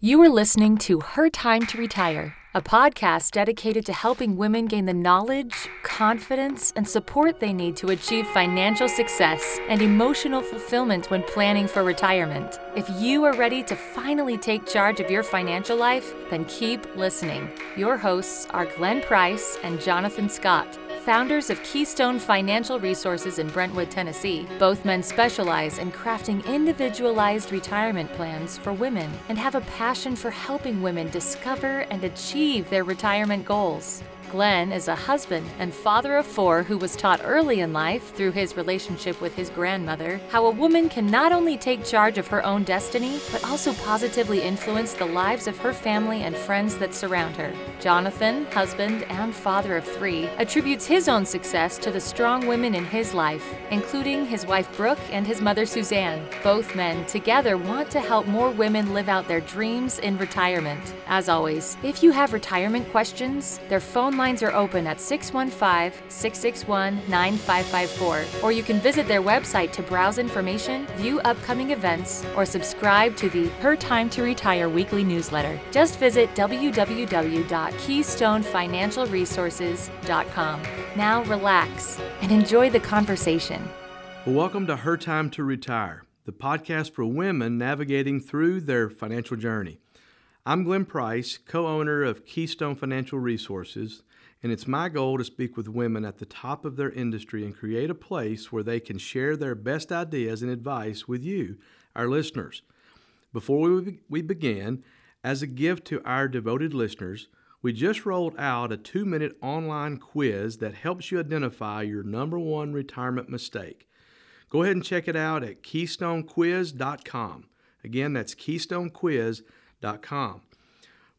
You are listening to Her Time to Retire, a podcast dedicated to helping women gain the knowledge, confidence, and support they need to achieve financial success and emotional fulfillment when planning for retirement. If you are ready to finally take charge of your financial life, then keep listening. Your hosts are Glenn Price and Jonathan Scott founders of Keystone Financial Resources in Brentwood, Tennessee. Both men specialize in crafting individualized retirement plans for women and have a passion for helping women discover and achieve their retirement goals. Glenn is a husband and father of four who was taught early in life through his relationship with his grandmother how a woman can not only take charge of her own destiny, but also positively influence the lives of her family and friends that surround her. Jonathan, husband and father of three, attributes his own success to the strong women in his life, including his wife Brooke and his mother Suzanne. Both men together want to help more women live out their dreams in retirement. As always, if you have retirement questions, their phone lines are open at 615 661 9554, or you can visit their website to browse information, view upcoming events, or subscribe to the Her Time to Retire weekly newsletter. Just visit www.keystonefinancialresources.com. Now relax and enjoy the conversation. Welcome to Her Time to Retire, the podcast for women navigating through their financial journey. I'm Glenn Price, co owner of Keystone Financial Resources, and it's my goal to speak with women at the top of their industry and create a place where they can share their best ideas and advice with you, our listeners. Before we, we begin, as a gift to our devoted listeners, we just rolled out a two minute online quiz that helps you identify your number one retirement mistake. Go ahead and check it out at keystonequiz.com. Again, that's keystonequiz.com.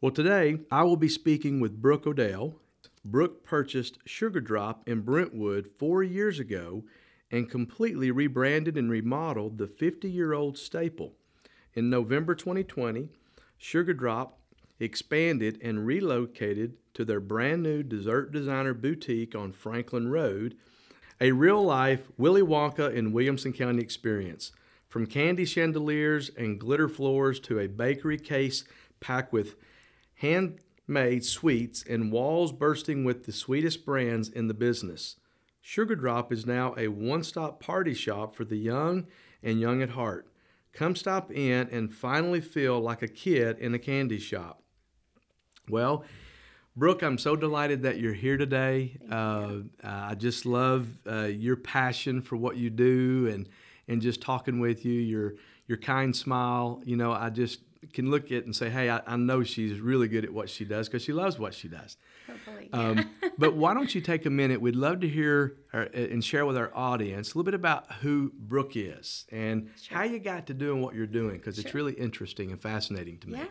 Well, today I will be speaking with Brooke O'Dell, Brooke purchased Sugar Drop in Brentwood four years ago and completely rebranded and remodeled the 50 year old staple. In November 2020, Sugar Drop expanded and relocated to their brand new dessert designer boutique on Franklin Road, a real life Willy Wonka in Williamson County experience. From candy chandeliers and glitter floors to a bakery case packed with hand made sweets and walls bursting with the sweetest brands in the business. Sugar Drop is now a one stop party shop for the young and young at heart. Come stop in and finally feel like a kid in a candy shop. Well, Brooke, I'm so delighted that you're here today. Uh, I just love uh, your passion for what you do and, and just talking with you, your, your kind smile. You know, I just can look at and say, hey, I, I know she's really good at what she does because she loves what she does. Hopefully. Um, but why don't you take a minute? We'd love to hear our, and share with our audience a little bit about who Brooke is and sure. how you got to doing what you're doing because sure. it's really interesting and fascinating to me. Yeah.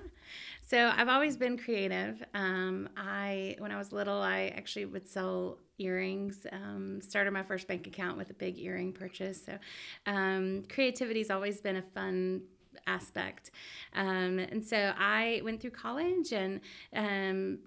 So I've always been creative. Um, I when I was little, I actually would sell earrings. Um, started my first bank account with a big earring purchase. So um, creativity's always been a fun aspect. Um, and so I went through college and um,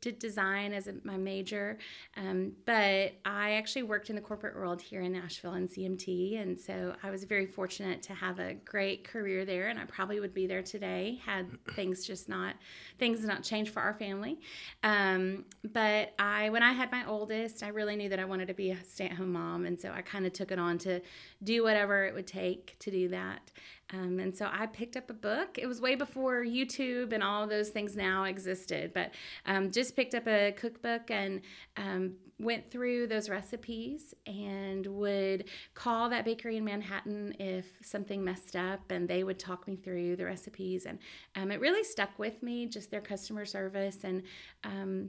did design as a, my major, um, but I actually worked in the corporate world here in Nashville and CMT, and so I was very fortunate to have a great career there, and I probably would be there today had things just not things not changed for our family. Um, but I, when I had my oldest, I really knew that I wanted to be a stay-at-home mom, and so I kind of took it on to do whatever it would take to do that. Um, and so I picked up a book. It was way before YouTube and all those things now existed, but um, just picked up a cookbook and um, went through those recipes and would call that bakery in Manhattan if something messed up, and they would talk me through the recipes. And um, it really stuck with me, just their customer service and um,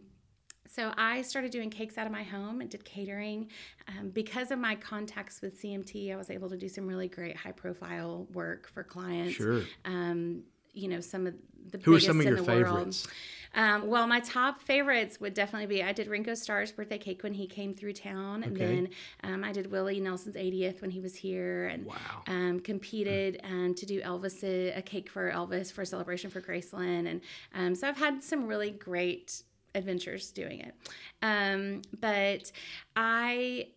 so I started doing cakes out of my home and did catering. Um, because of my contacts with CMT, I was able to do some really great high profile work for clients. Sure. Um, you know, some of the Who biggest are some of in your the favorites? world. Um, well, my top favorites would definitely be I did Ringo Starr's birthday cake when he came through town, and Okay. then um, I did Willie Nelson's 80th when he was here, and Wow. um, competed um, to do Elvis a, a cake for Elvis for a celebration for Graceland, and um, so I've had some really great adventures doing it. Um, but I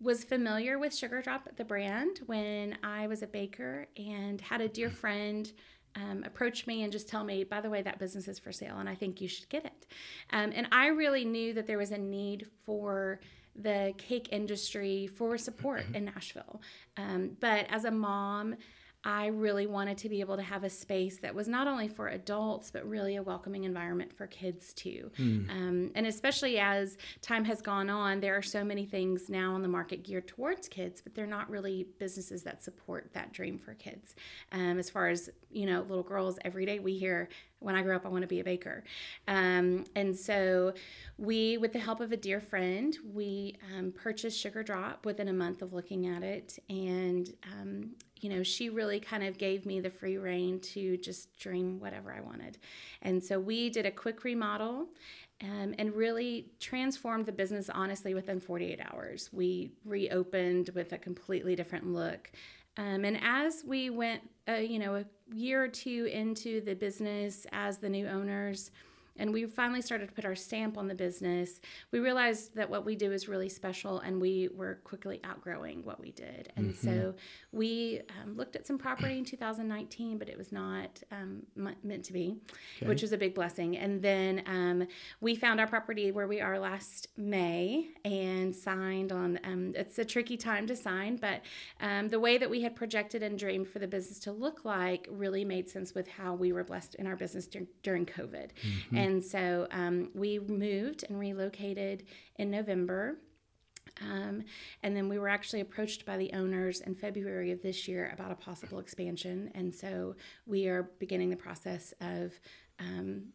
was familiar with Sugar Drop, the brand, when I was a baker and had a dear friend um, approach me and just tell me, by the way, that business is for sale and I think you should get it. Um, and I really knew that there was a need for the cake industry for support in Nashville. Um, but as a mom, I really wanted to be able to have a space that was not only for adults, but really a welcoming environment for kids too. Mm. Um, and especially as time has gone on, there are so many things now on the market geared towards kids, but they're not really businesses that support that dream for kids. Um, as far as, you know, little girls, every day we hear, when I grow up, I want to be a baker. Um, and so we, with the help of a dear friend, we um, purchased Sugar Drop within a month of looking at it. And um, you know, she really kind of gave me the free reign to just dream whatever I wanted. And so we did a quick remodel um, and really transformed the business honestly within 48 hours. We reopened with a completely different look. Um, and as we went, uh, you know, a year or two into the business as the new owners, and we finally started to put our stamp on the business, we realized that what we do is really special and we were quickly outgrowing what we did. And mm-hmm. so we um, looked at some property in 2019, but it was not um, meant to be, okay. which was a big blessing. And then um, we found our property where we are last May and signed on. Um, it's a tricky time to sign, but um, the way that we had projected and dreamed for the business to look like really made sense with how we were blessed in our business dur- during COVID. Mm-hmm. And so um, we moved and relocated in November. Um, and then we were actually approached by the owners in February of this year about a possible expansion. And so we are beginning the process of um,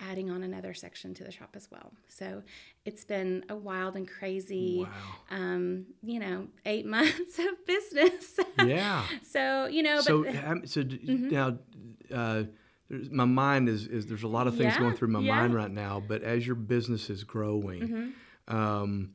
adding on another section to the shop as well. So it's been a wild and crazy, wow. um, you know, eight months of business. Yeah. so, you know, so, but, um, so mm-hmm. now, uh, my mind is, is there's a lot of things yeah, going through my yeah. mind right now. But as your business is growing, mm-hmm. um,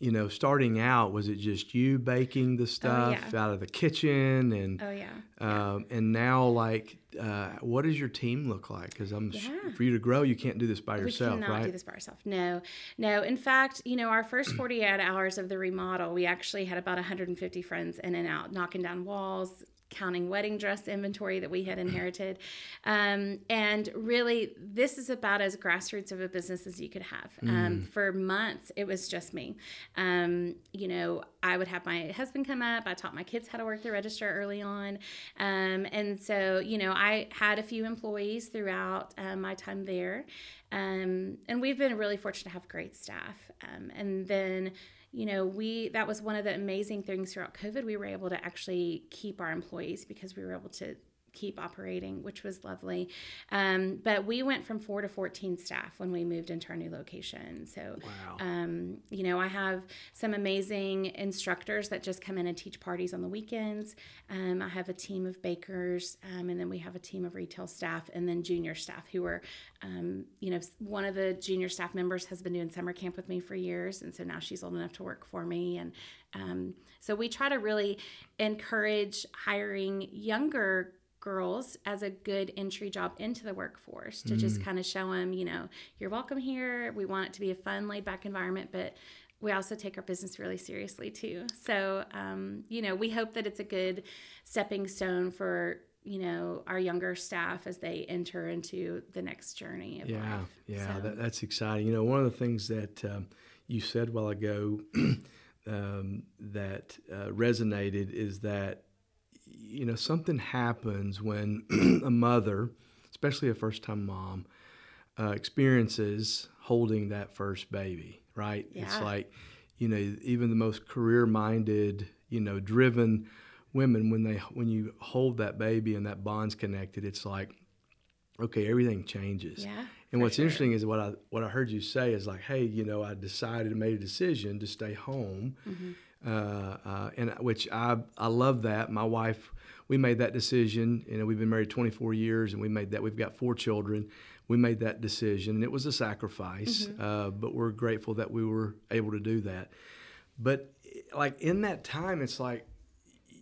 you know, starting out, was it just you baking the stuff oh, yeah. out of the kitchen and oh yeah, um, and now like, uh, what does your team look like? Because I'm for you to grow, you can't do this by yourself, we cannot right? do this by ourselves. No, no. In fact, you know, our first 48 hours of the remodel, we actually had about 150 friends in and out, knocking down walls, counting wedding dress inventory that we had inherited. Um, and really, this is about as grassroots of a business as you could have. Um, mm. For months, it was just me. Um, you know, I would have my husband come up. I taught my kids how to work the register early on. Um, and so, you know, I had a few employees throughout uh, my time there. Um, and we've been really fortunate to have great staff. Um, and then, you know, we that was one of the amazing things throughout COVID. We were able to actually keep our employees because we were able to keep operating, which was lovely. Um, but we went from four to 14 staff when we moved into our new location. So, wow. um, you know, I have some amazing instructors that just come in and teach parties on the weekends. Um, I have a team of bakers, um, and then we have a team of retail staff and then junior staff who are, um, you know, one of the junior staff members has been doing summer camp with me for years. And so now she's old enough to work for me. And um, so we try to really encourage hiring younger girls as a good entry job into the workforce to mm. just kind of show them, you know, you're welcome here. We want it to be a fun, laid back environment, but we also take our business really seriously too. So, um, you know, we hope that it's a good stepping stone for you know our younger staff as they enter into the next journey yeah life. yeah so. that, that's exciting you know one of the things that um, you said a while ago um, that uh, resonated is that you know, something happens when a mother, especially a first time mom, uh, experiences holding that first baby, right? Yeah. It's like, you know, even the most career minded, you know, driven women, when they when you hold that baby and that bond's connected, it's like, okay, everything changes. Yeah. And what's sure. interesting is what I what I heard you say is like, hey, you know, I decided, made a decision to stay home. Mm-hmm uh, uh, and which I I love that. My wife, we made that decision. You know, we've been married 24 years, and we made that. We've got four children. We made that decision, and it was a sacrifice. Mm-hmm. Uh, but we're grateful that we were able to do that. But like in that time, it's like,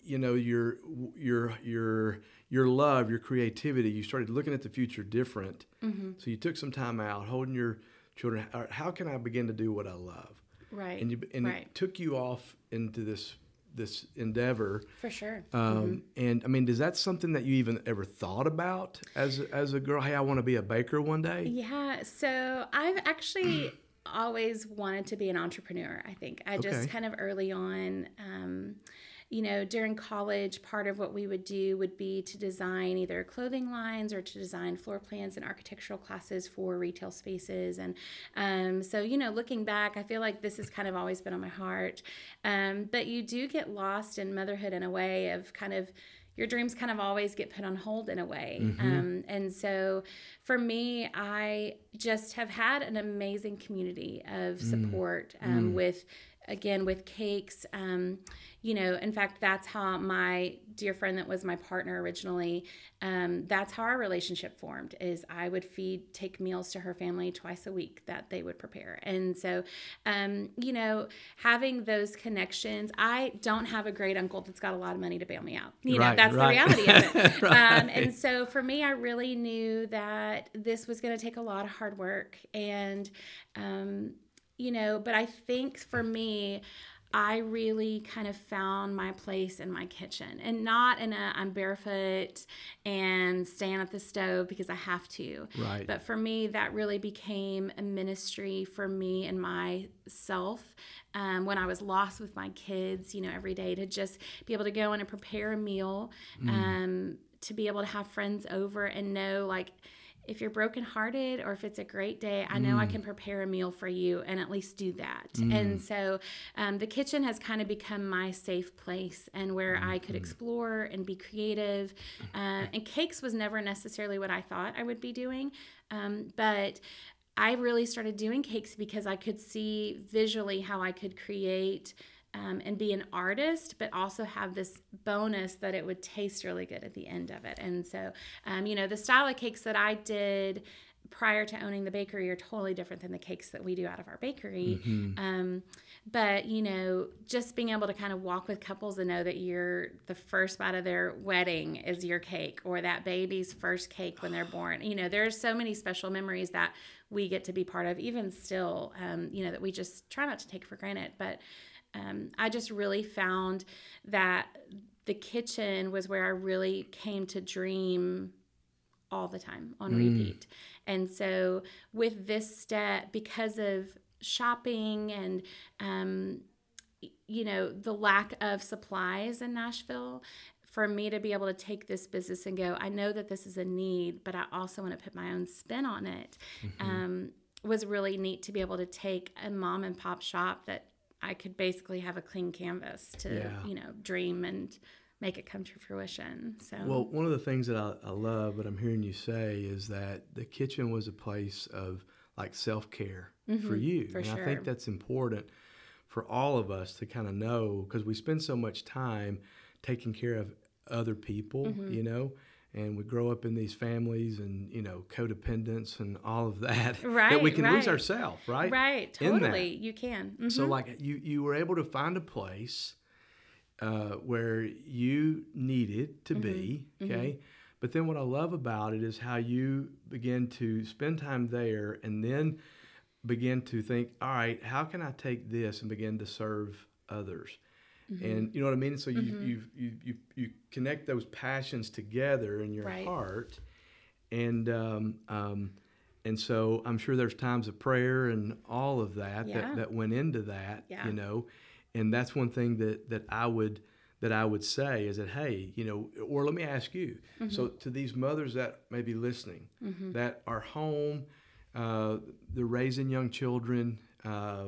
you know, your your your your love, your creativity. You started looking at the future different. Mm-hmm. So you took some time out, holding your children. How can I begin to do what I love? Right. And you and right. it took you off into this this endeavor. For sure. Um, And I mean, is that something that you even ever thought about as as a girl? Hey, I want to be a baker one day. Yeah, so I've actually always wanted to be an entrepreneur. I think I just Okay. kind of early on, um, you know, during college, part of what we would do would be to design either clothing lines or to design floor plans and architectural classes for retail spaces. And um, so, you know, looking back, I feel like this has kind of always been on my heart. Um, but you do get lost in motherhood in a way of kind of your dreams kind of always get put on hold in a way. Um, and so for me, I just have had an amazing community of support um, with, again, with cakes. Um, you know, in fact, that's how my dear friend that was my partner originally, um, that's how our relationship formed is I would feed, take meals to her family twice a week that they would prepare. And so, um, you know, having those connections, I don't have a great uncle that's got a lot of money to bail me out. You know, that's right. the reality of it. um, Right. and so for me, I really knew that this was going to take a lot of hard work. And, um, you know, but I think for me, I really kind of found my place in my kitchen and not in a I'm barefoot and stand at the stove because I have to. Right. But for me, that really became a ministry for me and myself. Um, when I was lost with my kids, you know, every day to just be able to go in and prepare a meal, um, to be able to have friends over and know like if you're brokenhearted or if it's a great day, I know I can prepare a meal for you and at least do that. And so um, the kitchen has kind of become my safe place and where I could explore and be creative. Uh, and cakes was never necessarily what I thought I would be doing, um, but I really started doing cakes because I could see visually how I could create um, and be an artist, but also have this bonus that it would taste really good at the end of it. And so, um, you know, the style of cakes that I did prior to owning the bakery are totally different than the cakes that we do out of our bakery. Um, but, you know, just being able to kind of walk with couples and know that you're the first bite of their wedding is your cake or that baby's first cake when they're born. You know, there's so many special memories that we get to be part of, even still, um, you know, that we just try not to take for granted. But um, I just really found that the kitchen was where I really came to dream all the time on repeat. And so with this step, because of shopping and um, you know the lack of supplies in Nashville, for me to be able to take this business and go, I know that this is a need, but I also want to put my own spin on it. Um, was really neat to be able to take a mom and pop shop that I could basically have a clean canvas to Yeah. you know dream and make it come to fruition. So Well, one of the things that I, I love, what I'm hearing you say, is that the kitchen was a place of like self care for you, Mm-hmm. for and I think that's important for all of us to kind of know because we spend so much time taking care of other people, Mm-hmm. you know. And we grow up in these families and, you know, codependence and all of that. that we Right, can lose ourselves, right? right, totally, you can. Mhm. So like you you were able to find a place uh, where you needed to be, Mm-hmm. okay? But then what I love about it is how you begin to spend time there and then begin to think, all right, how can I take this and begin to serve others? Mm-hmm. And you know what I mean? So you, you, you, you, you connect those passions together in your Right. heart. And, um, um, and so I'm sure there's times of prayer and all of that Yeah. that, that went into that, Yeah. you know. And that's one thing that, that I would that I would say is that hey, you know, or let me ask you. Mm-hmm. So to these mothers that may be listening, that are home, uh, they're raising young children, uh,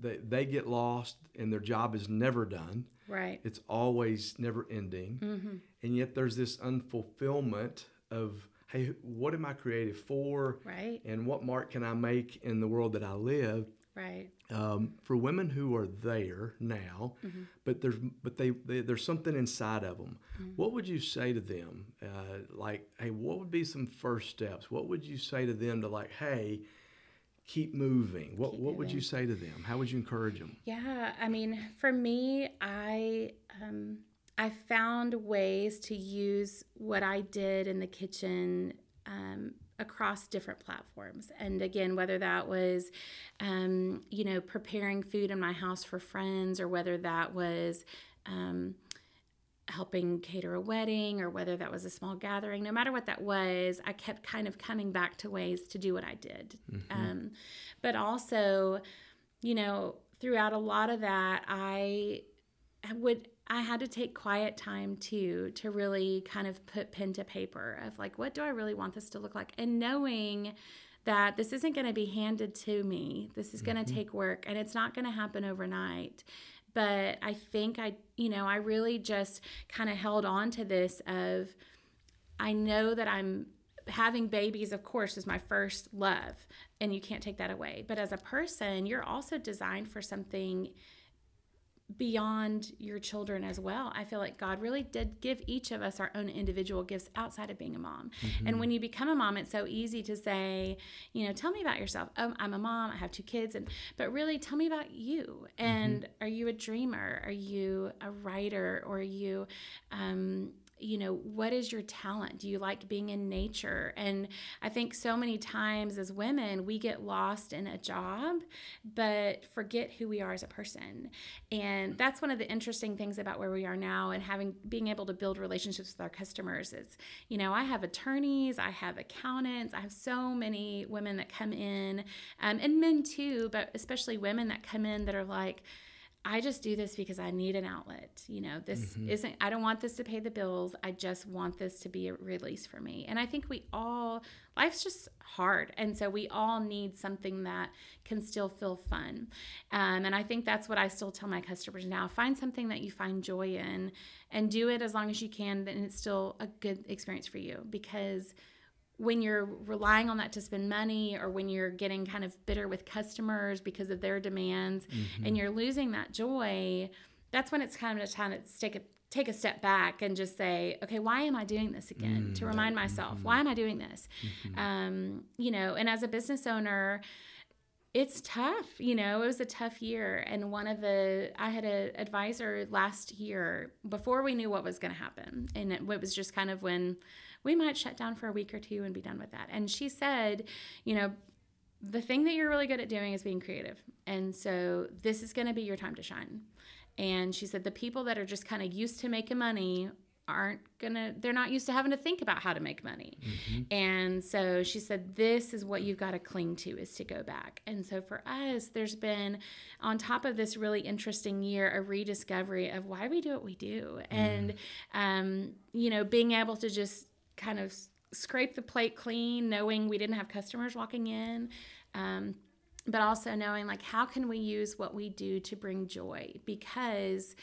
they they get lost and their job is never done. right. It's always never ending. Mm-hmm. And yet there's this unfulfillment of, hey, what am I created for? Right. And what mark can I make in the world that I live? Right. Um, for women who are there now, Mm-hmm. but there's but they, they there's something inside of them. Mm-hmm. What would you say to them? Uh, like, hey, what would be some first steps? What would you say to them to like, hey, keep moving? What Keep what would you say to them? How would you encourage them? Yeah, I mean, for me, I um, I found ways to use what I did in the kitchen um, across different platforms, and again, whether that was, um, you know, preparing food in my house for friends, or whether that was um, helping cater a wedding or whether that was a small gathering, no matter what that was, I kept kind of coming back to ways to do what I did. Mm-hmm. Um, but also, you know, throughout a lot of that, I would I had to take quiet time too to really kind of put pen to paper of like, what do I really want this to look like? And knowing that this isn't going to be handed to me, this is going to mm-hmm. take work and it's not going to happen overnight. But I think I, you know, I really just kind of held on to this of, I know that I'm having babies, of course, is my first love, and you can't take that away. But as a person, you're also designed for something beyond your children as well. I feel like God really did give each of us our own individual gifts outside of being a mom. Mm-hmm. And when you become a mom, it's so easy to say, you know, tell me about yourself. Oh, I'm a mom, I have two kids and but really tell me about you. And mm-hmm. are you a dreamer? Are you a writer or are you um you know, what is your talent? Do you like being in nature? And I think so many times as women, we get lost in a job, but forget who we are as a person. And that's one of the interesting things about where we are now and having being able to build relationships with our customers is, you know, I have attorneys, I have accountants, I have so many women that come in, um, and men too, but especially women that come in that are like, I just do this because I need an outlet. You know, this mm-hmm. isn't, I don't want this to pay the bills. I just want this to be a release for me. And I think we all, life's just hard. And so we all need something that can still feel fun. Um, and I think that's what I still tell my customers now find something that you find joy in and do it as long as you can. And it's still a good experience for you because when you're relying on that to spend money or when you're getting kind of bitter with customers because of their demands mm-hmm. and you're losing that joy that's when it's kind of time to take a take a step back and just say okay why am i doing this again mm-hmm. to remind myself why am i doing this mm-hmm. um, you know and as a business owner it's tough you know it was a tough year and one of the i had an advisor last year before we knew what was going to happen and it was just kind of when we might shut down for a week or two and be done with that. And she said, you know, the thing that you're really good at doing is being creative. And so this is going to be your time to shine. And she said, the people that are just kind of used to making money aren't gonna they're not used to having to think about how to make money mm-hmm. and so she said this is what you've got to cling to is to go back and so for us there's been on top of this really interesting year a rediscovery of why we do what we do mm. and um, you know being able to just kind of scrape the plate clean, knowing we didn't have customers walking in. Um, but also knowing like how can we use what we do to bring joy because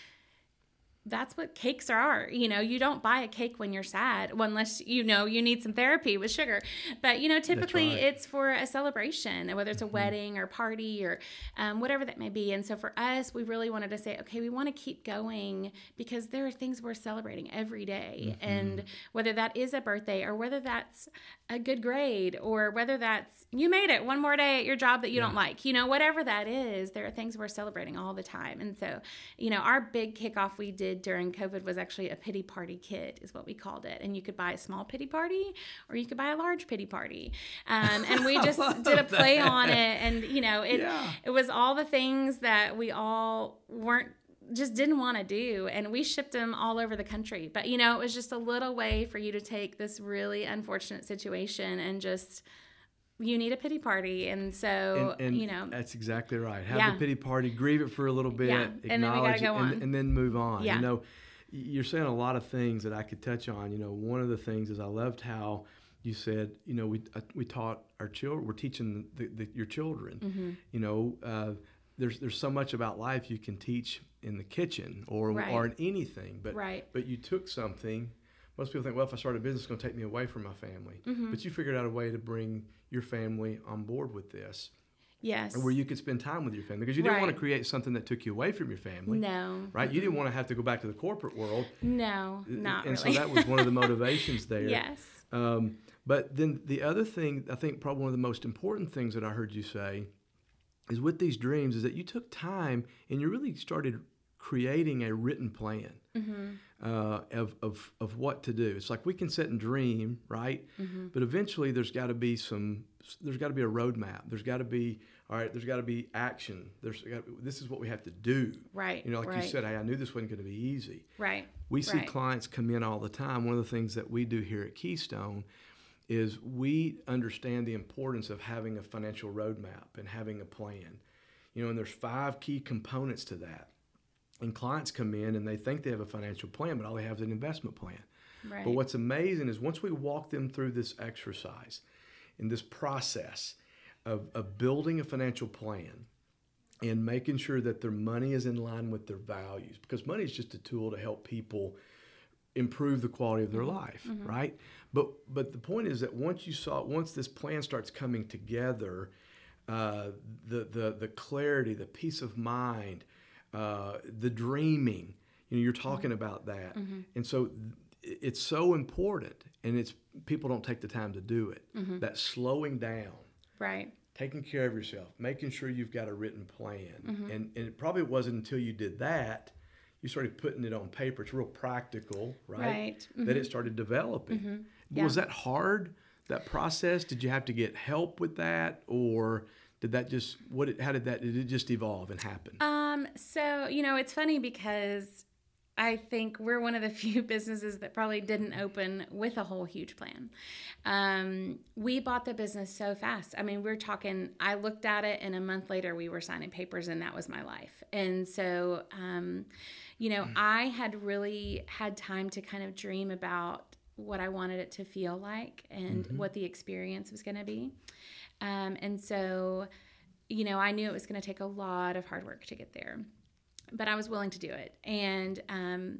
that's what cakes are. You know, you don't buy a cake when you're sad, unless you know you need some therapy with sugar. But you know, typically right. it's for a celebration, whether it's a mm-hmm. wedding or party or um, whatever that may be. And so for us, we really wanted to say, okay, we want to keep going because there are things we're celebrating every day. Mm-hmm. and whether that is a birthday or whether that's a good grade or whether that's you made it one more day at your job that you yeah. don't like, you know, whatever that is, there are things we're celebrating all the time. And so, you know, our big kickoff we did did during COVID was actually a pity party kit, is what we called it. And you could buy a small pity party or you could buy a large pity party. Um, and we just did a play that. on it. And, you know, it, yeah. it was all the things that we all weren't just didn't want to do and we shipped them all over the country but you know it was just a little way for you to take this really unfortunate situation and just you need a pity party and so and, and you know that's exactly right have yeah. the pity party grieve it for a little bit yeah. and acknowledge then it and, and, then move on yeah. you know you're saying a lot of things that i could touch on you know one of the things is i loved how you said you know we uh, we taught our children we're teaching the, the, your children mm-hmm. you know uh, there's there's so much about life you can teach in the kitchen or right. or in anything but right. but you took something most people think, well, if I start a business, it's going to take me away from my family. Mm-hmm. But you figured out a way to bring your family on board with this. Yes. And where you could spend time with your family because you didn't right. want to create something that took you away from your family. No. Right? You didn't want to have to go back to the corporate world. No, not and really. so that was one of the motivations there. yes. Um, but then the other thing, I think probably one of the most important things that I heard you say is with these dreams is that you took time and you really started creating a written plan. Mm-hmm. Uh, of, of, of what to do. It's like we can sit and dream, right? Mm-hmm. But eventually there's got to be some, there's got to be a roadmap. There's got to be, all right, there's got to be action. There's got this is what we have to do. Right. You know, like right. you said, hey, I knew this wasn't going to be easy. Right. We see right. clients come in all the time. One of the things that we do here at Keystone is we understand the importance of having a financial roadmap and having a plan. You know, and there's five key components to that. And clients come in and they think they have a financial plan, but all they have is an investment plan. Right. But what's amazing is once we walk them through this exercise in this process of, of building a financial plan and making sure that their money is in line with their values, because money is just a tool to help people improve the quality of their life, right? But but the point is that once you saw once this plan starts coming together, uh, the the the clarity, the peace of mind, uh, the dreaming, you know, you're talking mm-hmm. about that, mm-hmm. and so th- it's so important, and it's people don't take the time to do it. Mm-hmm. That slowing down right. taking care of yourself, making sure you've got a written plan. And, and it probably wasn't until you did that, you started putting it on paper. It's real practical, right? Right. That it started developing. Was that hard, that process? Did you have to get help with that? Or did that just, what? It, how did that, did it just evolve and happen? Um, so, you know, it's funny because I think we're one of the few businesses that probably didn't open with a whole huge plan. Um, we bought the business so fast. I mean, we're talking, I looked at it and a month later we were signing papers and that was my life. And so, um, you know, I had really had time to kind of dream about what I wanted it to feel like and what the experience was going to be. Um, and so, you know, I knew it was going to take a lot of hard work to get there, but I was willing to do it. And um,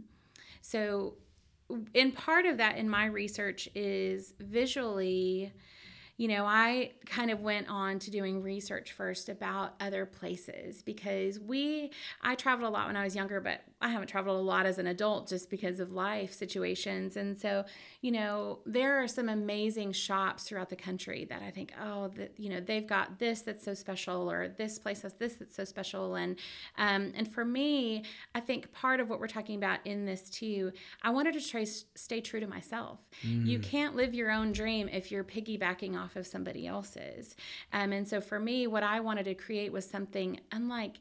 so, in part of that in my research is visually, you know, I kind of went on to doing research first about other places because we, I traveled a lot when I was younger, but I haven't traveled a lot as an adult just because of life situations. And so, you know, there are some amazing shops throughout the country that I think, oh, that you know, they've got this that's so special, or this place has this that's so special. And um, and for me, I think part of what we're talking about in this too, I wanted to try stay true to myself. You can't live your own dream if you're piggybacking off of somebody else's. Um, and so for me, what I wanted to create was something unlike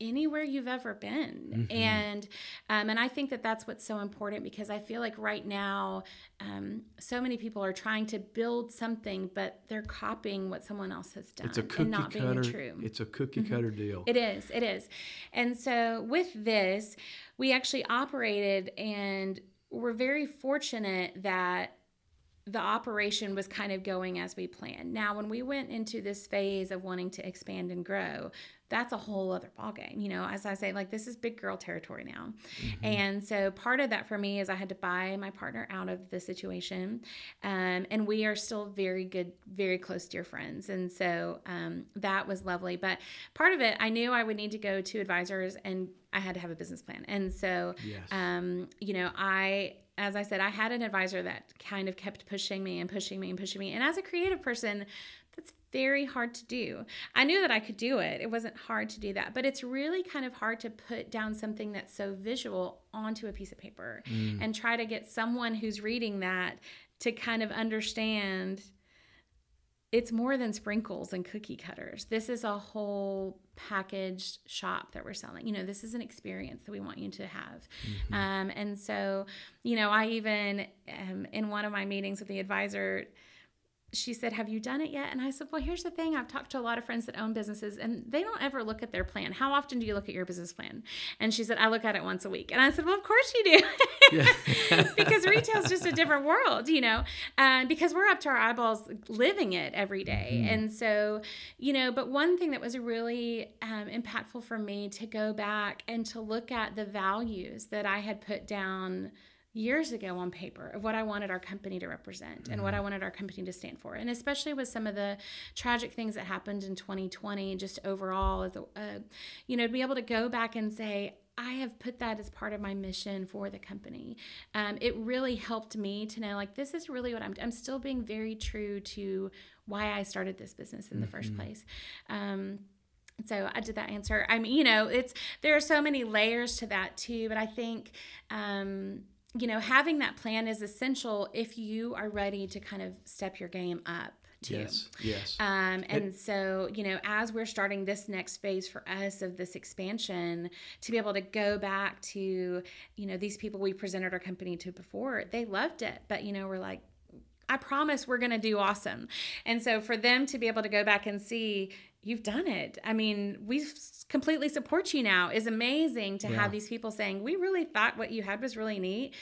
anywhere you've ever been and um, and i think that that's what's so important because i feel like right now um, so many people are trying to build something but they're copying what someone else has done it's a and cookie not cutter. being true It's a cookie cutter deal. it is, it is. And so with this, we actually operated and we're very fortunate that the operation was kind of going as we planned. Now, when we went into this phase of wanting to expand and grow, that's a whole other ballgame. You know, as I say, like this is big girl territory now. And so part of that for me is I had to buy my partner out of the situation. Um, and we are still very good, very close dear friends. And so um, that was lovely. But part of it, I knew I would need to go to advisors and I had to have a business plan. And so, Yes. um, you know, I, as I said, I had an advisor that kind of kept pushing me and pushing me and pushing me. And as a creative person, very hard to do. I knew that I could do it. It wasn't hard to do that, but it's really kind of hard to put down something that's so visual onto a piece of paper and try to get someone who's reading that to kind of understand it's more than sprinkles and cookie cutters. This is a whole packaged shop that we're selling. You know, this is an experience that we want you to have. Um, and so, you know, I even um, in one of my meetings with the advisor, she said, Have you done it yet? And I said, Well, here's the thing. I've talked to a lot of friends that own businesses and they don't ever look at their plan. How often do you look at your business plan? And she said, I look at it once a week. And I said, Well, of course you do. because retail's just a different world, you know, uh, because we're up to our eyeballs living it every day. And so, you know, but one thing that was really um, impactful for me to go back and to look at the values that I had put down years ago on paper of what I wanted our company to represent and what I wanted our company to stand for. And especially with some of the tragic things that happened in 2020, just overall, as a, uh, you know, to be able to go back and say, I have put that as part of my mission for the company. Um, it really helped me to know, like, this is really what I'm. I'm still being very true to why I started this business in the first place. Um, so I did that answer. I mean, you know, it's there are so many layers to that too, but I think um, you know, having that plan is essential if you are ready to kind of step your game up too. Yes. Yes. Um, and so, you know, as we're starting this next phase for us of this expansion, to be able to go back to, you know, these people we presented our company to before, they loved it. But, you know, we're like, I promise we're going to do awesome. And so for them to be able to go back and see, you've done it. I mean, we completely support you now is amazing to Yeah. have these people saying, we really thought what you had was really neat.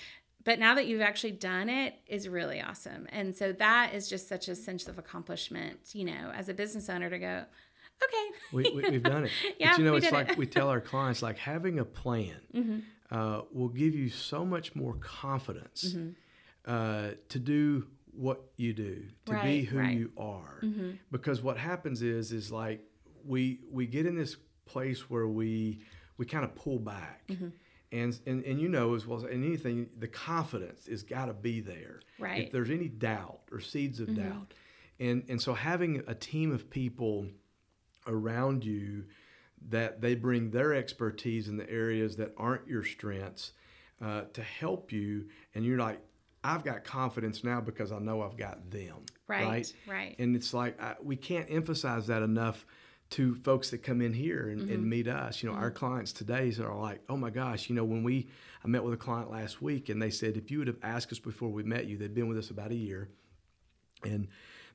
But now that you've actually done it is really awesome. And so that is just such a sense of accomplishment, you know, as a business owner to go, okay. we, we, we've done it. Yeah, but you know, it's like it. Mm-hmm. we tell our clients, like having a plan uh, will give you so much more confidence uh, to do what you do, to be Right, who right. Mm-hmm. you are. Because what happens is, is like we we get in this place where we we kind of pull back. Mm-hmm. And, and, and you know as well as anything, the confidence has got to be there. Right. If there's any doubt or seeds Mm-hmm. of doubt, and and so having a team of people around you that they bring their expertise in the areas that aren't your strengths uh, to help you and you're like i've got confidence now because i know i've got them Right, right. right. and it's like I, we can't emphasize that enough to folks that come in here and, Mm-hmm. and meet us you know our clients today are like oh my gosh you know when we i met with a client last week and they said if you would have asked us before we met you they'd been with us about a year and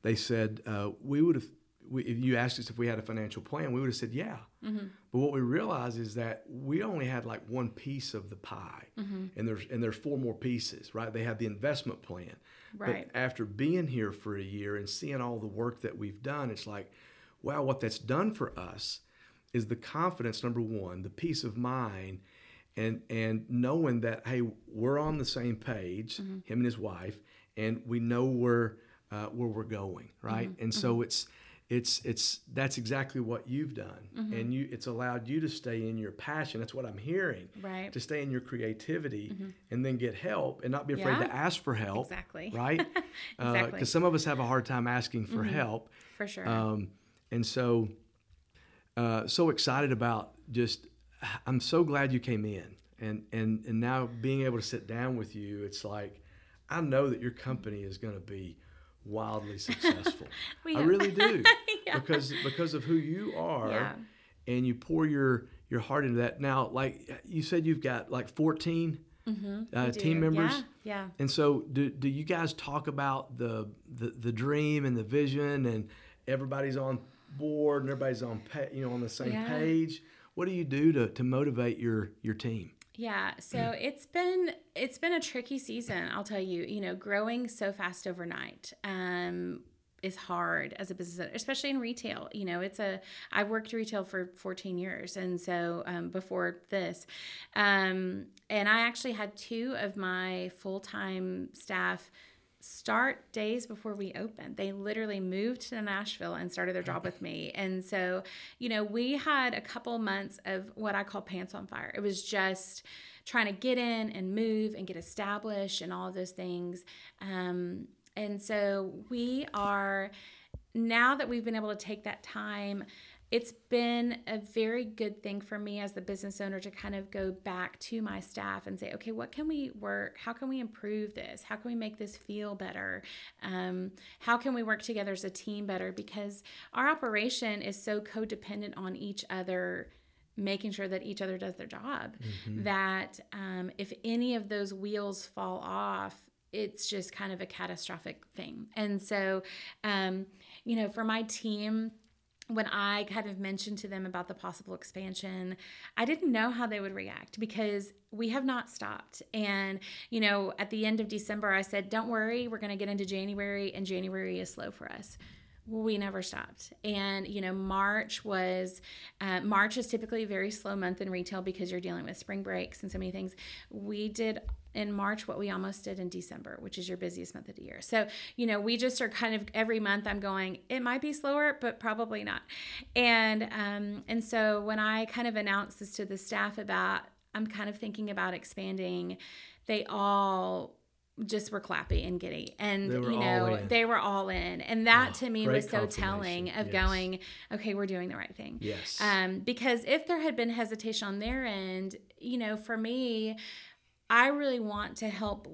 they said uh, we would have we, if you asked us if we had a financial plan we would have said yeah Mm-hmm. but what we realized is that we only had like one piece of the pie Mm-hmm. and there's and there's four more pieces right they had the investment plan Right. but after being here for a year and seeing all the work that we've done it's like wow what that's done for us is the confidence number one the peace of mind and and knowing that hey we're on the same page Mm-hmm. him and his wife and we know where uh, where we're going right Mm-hmm. and so it's it's it's that's exactly what you've done Mm-hmm. and you it's allowed you to stay in your passion that's what i'm hearing Right. Mm-hmm. to stay in your creativity and then get help and not be afraid Yeah. to ask for help Exactly. right because Exactly. Mm-hmm. some of us have a hard time asking for help For sure. um, and so uh, so excited about just i'm so glad you came in and and and now being able to sit down with you it's like i know that your company is going to be wildly successful i really do Yeah. because because of who you are Yeah. and you pour your your heart into that now like you said you've got like 14 uh, Mm-hmm. We team members Yeah. Yeah. and so, do, do you guys talk about the, the the dream and the vision, and everybody's on board and everybody's on pa- you know on the same Yeah. page? What do you do to, to motivate your your team? Yeah, so it's been it's been a tricky season, I'll tell you. You know, growing so fast overnight um, is hard as a business, owner, especially in retail. You know, it's a I worked retail for 14 years, and so um, before this, um, and I actually had two of my full time staff start days before we opened. They literally moved to Nashville and started their job with me. And so, you know, we had a couple months of what I call pants on fire. It was just trying to get in and move and get established and all of those things. Um, and so we are now that we've been able to take that time it's been a very good thing for me as the business owner to kind of go back to my staff and say, okay, what can we work? How can we improve this? How can we make this feel better? Um, how can we work together as a team better? Because our operation is so codependent on each other making sure that each other does their job that um, if any of those wheels fall off it's just kind of a catastrophic thing and so um, you know for my team when I kind of mentioned to them about the possible expansion, I didn't know how they would react because we have not stopped. And, you know, at the end of December, I said, don't worry, we're going to get into January, and January is slow for us. We never stopped. And, you know, March was, uh, March is typically a very slow month in retail because you're dealing with spring breaks and so many things. We did in March what we almost did in December, which is your busiest month of the year. So, you know, we just are kind of every month I'm going, it might be slower, but probably not. And um, and so when I kind of announced this to the staff about I'm kind of thinking about expanding, they all just were clappy and giddy and you know they were all in and that Oh, to me was so telling of Yes. going okay we're doing the right thing Yes. um, because if there had been hesitation on their end, you know, for me, I really want to help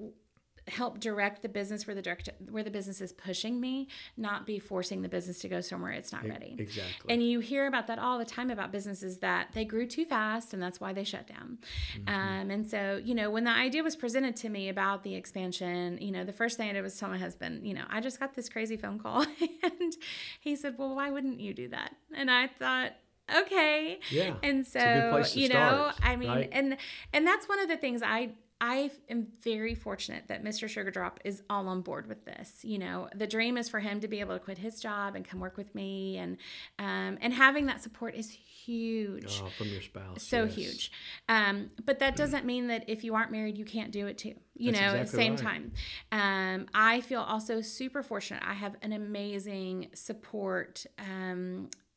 help direct the business where the direct where the business is pushing me not be forcing the business to go somewhere it's not ready. exactly. And you hear about that all the time about businesses that they grew too fast and that's why they shut down. Mm-hmm. um, and so you know when the idea was presented to me about the expansion you know the first thing i did was tell my husband you know i just got this crazy phone call. And he said well why wouldn't you do that? And i thought okay. Yeah. And so you know start, i mean right? and and that's one of the things i I am very fortunate that Mr. Sugar Drop is all on board with this. You know, the dream is for him to be able to quit his job and come work with me, and um, and having that support is huge. Oh, from your spouse, so yes. huge. Um, but that doesn't mean that if you aren't married, you can't do it too. You That's know, exactly at the same right. time. Um, I feel also super fortunate. I have an amazing support.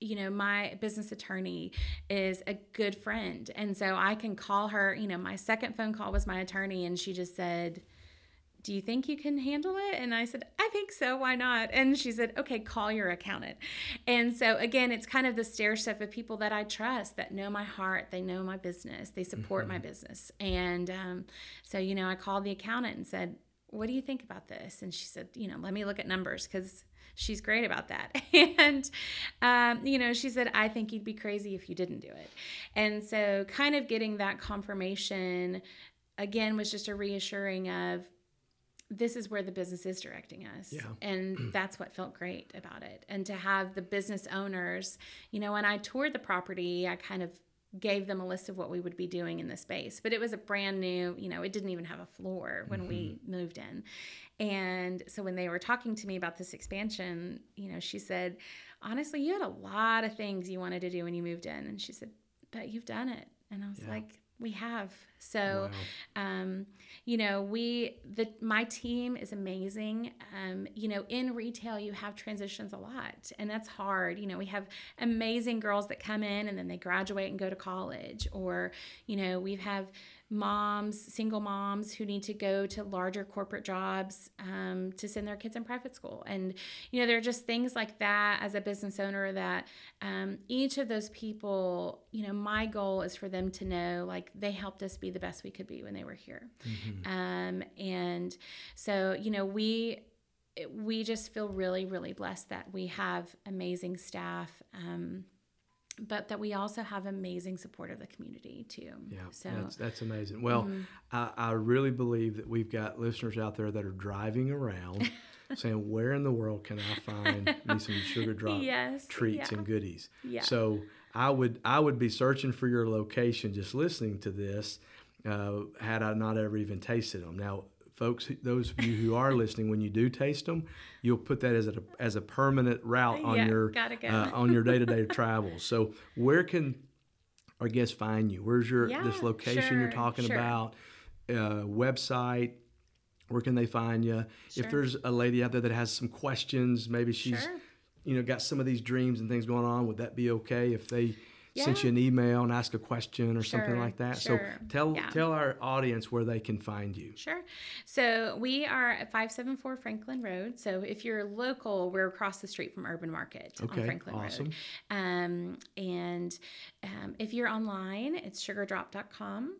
You know, my business attorney is a good friend. And so I can call her. You know, my second phone call was my attorney, and she just said, do you think you can handle it? And I said, I think so. Why not? And she said, okay, call your accountant. And so, again, it's kind of the stair step of people that I trust that know my heart, they know my business, they support mm-hmm. my business. And um, so, you know, I called the accountant and said, what do you think about this? And she said, you know, let me look at numbers because she's great about that. and, um, you know, she said, I think you'd be crazy if you didn't do it. And so, kind of getting that confirmation again was just a reassuring of this is where the business is directing us. Yeah. And that's what felt great about it. And to have the business owners, you know, when I toured the property, I kind of gave them a list of what we would be doing in the space. But it was a brand new, you know, it didn't even have a floor when mm-hmm. we moved in. And so when they were talking to me about this expansion, you know, she said, honestly, you had a lot of things you wanted to do when you moved in. And she said, but you've done it. And I was yeah. like, we have. So, wow. um, you know, we the my team is amazing. Um, you know, in retail, you have transitions a lot, and that's hard. You know, we have amazing girls that come in and then they graduate and go to college, or you know, we have moms, single moms who need to go to larger corporate jobs um, to send their kids in private school. And, you know, there are just things like that as a business owner that um, each of those people, you know, my goal is for them to know like they helped us be the best we could be when they were here. Mm-hmm. Um, and so, you know, we, we just feel really, really blessed that we have amazing staff. Um, but that we also have amazing support of the community too. Yeah, so that's, that's amazing. Well, mm-hmm. I, I really believe that we've got listeners out there that are driving around saying, "Where in the world can I find me some sugar drop yes, treats yeah. and goodies?" Yeah. So I would I would be searching for your location just listening to this. Uh, had I not ever even tasted them. Now, folks, those of you who are listening, when you do taste them, you'll put that as a as a permanent route on yeah, your go. uh, on your day to day travels. So where can our guests find you? Where's your yeah, this location sure, you're talking sure. about? Uh, website. Where can they find you? Sure. If there's a lady out there that has some questions, maybe she's you know got some of these dreams and things going on. Would that be okay if they yeah. sent you an email and ask a question or sure, something like that. Sure. So tell yeah. tell our audience where they can find you. Sure. So we are at 574 Franklin Road. So if you're local, we're across the street from Urban Market okay, on Franklin awesome. Road. Um, and um, if you're online, it's sugardrop.com.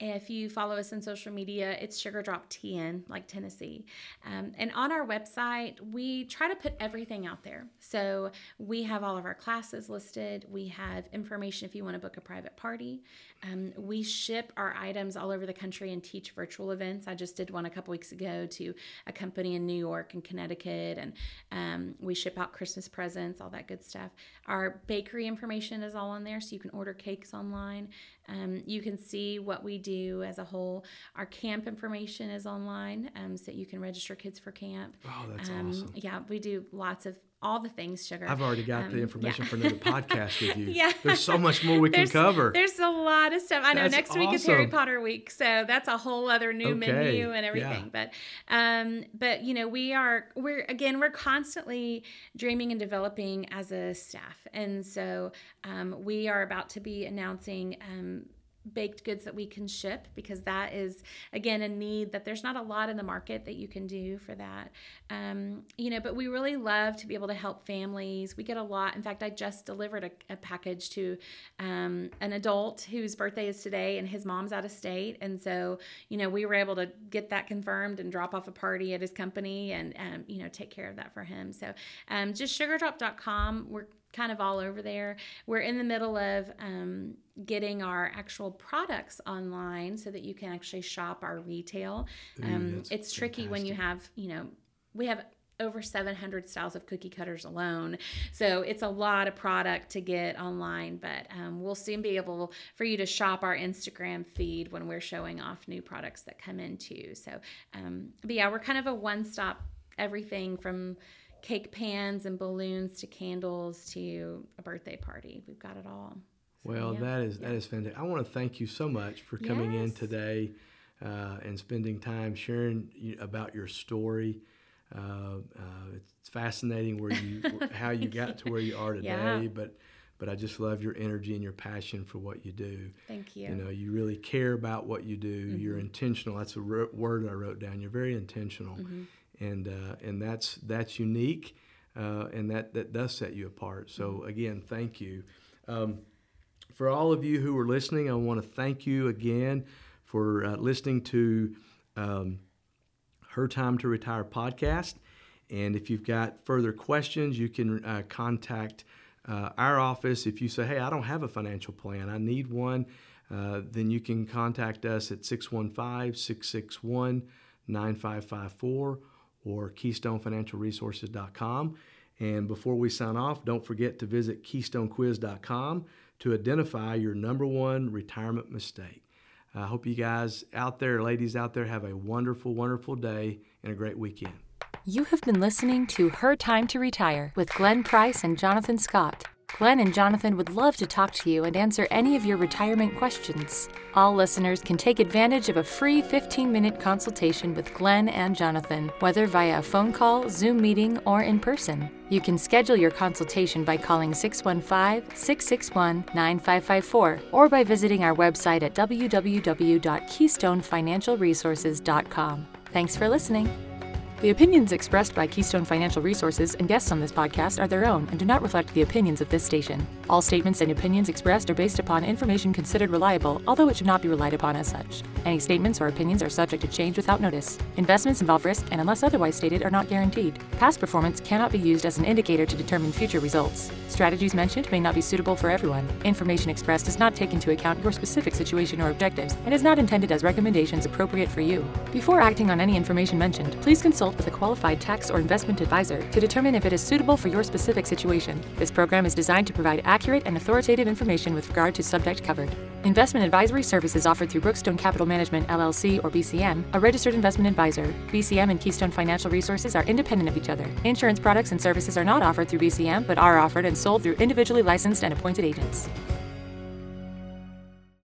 If you follow us on social media, it's Sugar Drop TN, like Tennessee. Um, and on our website, we try to put everything out there. So we have all of our classes listed. We have information if you want to book a private party. Um, we ship our items all over the country and teach virtual events. I just did one a couple weeks ago to a company in New York and Connecticut, and um, we ship out Christmas presents, all that good stuff. Our bakery information is all on there, so you can order cakes online. Um, you can see what we do as a whole. Our camp information is online, um, so that you can register kids for camp. Oh, that's Um, awesome. Yeah, we do lots of all the things sugar. I've already got Um, the information yeah. for another podcast with you. Yeah. There's so much more we can There's- cover. There's a lot of stuff. I know That's next week is Harry. Potter week, so that's a whole other new Okay, menu and everything. yeah. But um but you know, we are we're again we're constantly dreaming and developing as a staff. And so um we are about to be announcing um baked goods that we can ship because that is again a need that there's not a lot in the market that you can do for that. Um, you know but we really love to be able to help families. We get a lot. In fact i just delivered a, a package to um, an adult whose birthday is today and his mom's out of state. And so you know we were able to get that confirmed and drop off a party at his company and um, you know take care of that for him. So um, just sugardrop.com we're kind of all over there. We're in the middle of um, getting our actual products online so that you can actually shop our retail. Um, it's tricky fantastic. when you have, you know, we have over 700 styles of cookie cutters alone. So it's a lot of product to get online, but um, we'll soon be able for you to shop our Instagram feed when we're showing off new products that come in too. So, um, but yeah, we're kind of a one stop everything from cake pans and balloons to candles to a birthday party. We've got it all. So, well, yeah. that is yeah. that is fantastic. I want to thank you so much for coming yes. in today uh, and spending time sharing about your story. Uh, uh, it's fascinating where you how you got to where you are today, yeah. but but I just love your energy and your passion for what you do. Thank you. You know, you really care about what you do. Mm-hmm. You're intentional. That's a word I wrote down. You're very intentional. Mm-hmm and uh, and that's that's unique, uh, and that that does set you apart. So mm-hmm. again, thank you. Um, for all of you who are listening, I want to thank you again for uh, listening to um, her time to retire podcast. And if you've got further questions, you can uh, contact uh, our office. If you say, "Hey, I don't have a financial plan, I need one," uh, then you can contact us at 615 661 9554 or KeystoneFinancialResources.com. And before we sign off, don't forget to visit KeystoneQuiz.com to identify your number one retirement mistake. I hope you guys out there, ladies out there, have a wonderful, wonderful day and a great weekend. You have been listening to Her Time to Retire with Glenn Price and Jonathan Scott. Glenn and Jonathan would love to talk to you and answer any of your retirement questions. All listeners can take advantage of a free 15 minute consultation with Glenn and Jonathan, whether via a phone call, Zoom meeting, or in person. You can schedule your consultation by calling 615 661 9554 or by visiting our website at www.keystonefinancialresources.com. Thanks for listening. The opinions expressed by Keystone Financial Resources and guests on this podcast are their own and do not reflect the opinions of this station. All statements and opinions expressed are based upon information considered reliable, although it should not be relied upon as such. Any statements or opinions are subject to change without notice. Investments involve risk and, unless otherwise stated, are not guaranteed. Past performance cannot be used as an indicator to determine future results. Strategies mentioned may not be suitable for everyone. Information expressed does not take into account your specific situation or objectives and is not intended as recommendations appropriate for you. Before acting on any information mentioned, please consult consult with a qualified tax or investment advisor to determine if it is suitable for your specific situation. This program is designed to provide accurate and authoritative information with regard to subject covered. Investment advisory services offered through Brookstone Capital Management LLC or BCM, a registered investment advisor. BCM and Keystone Financial Resources are independent of each other. Insurance products and services are not offered through BCM but are offered and sold through individually licensed and appointed agents.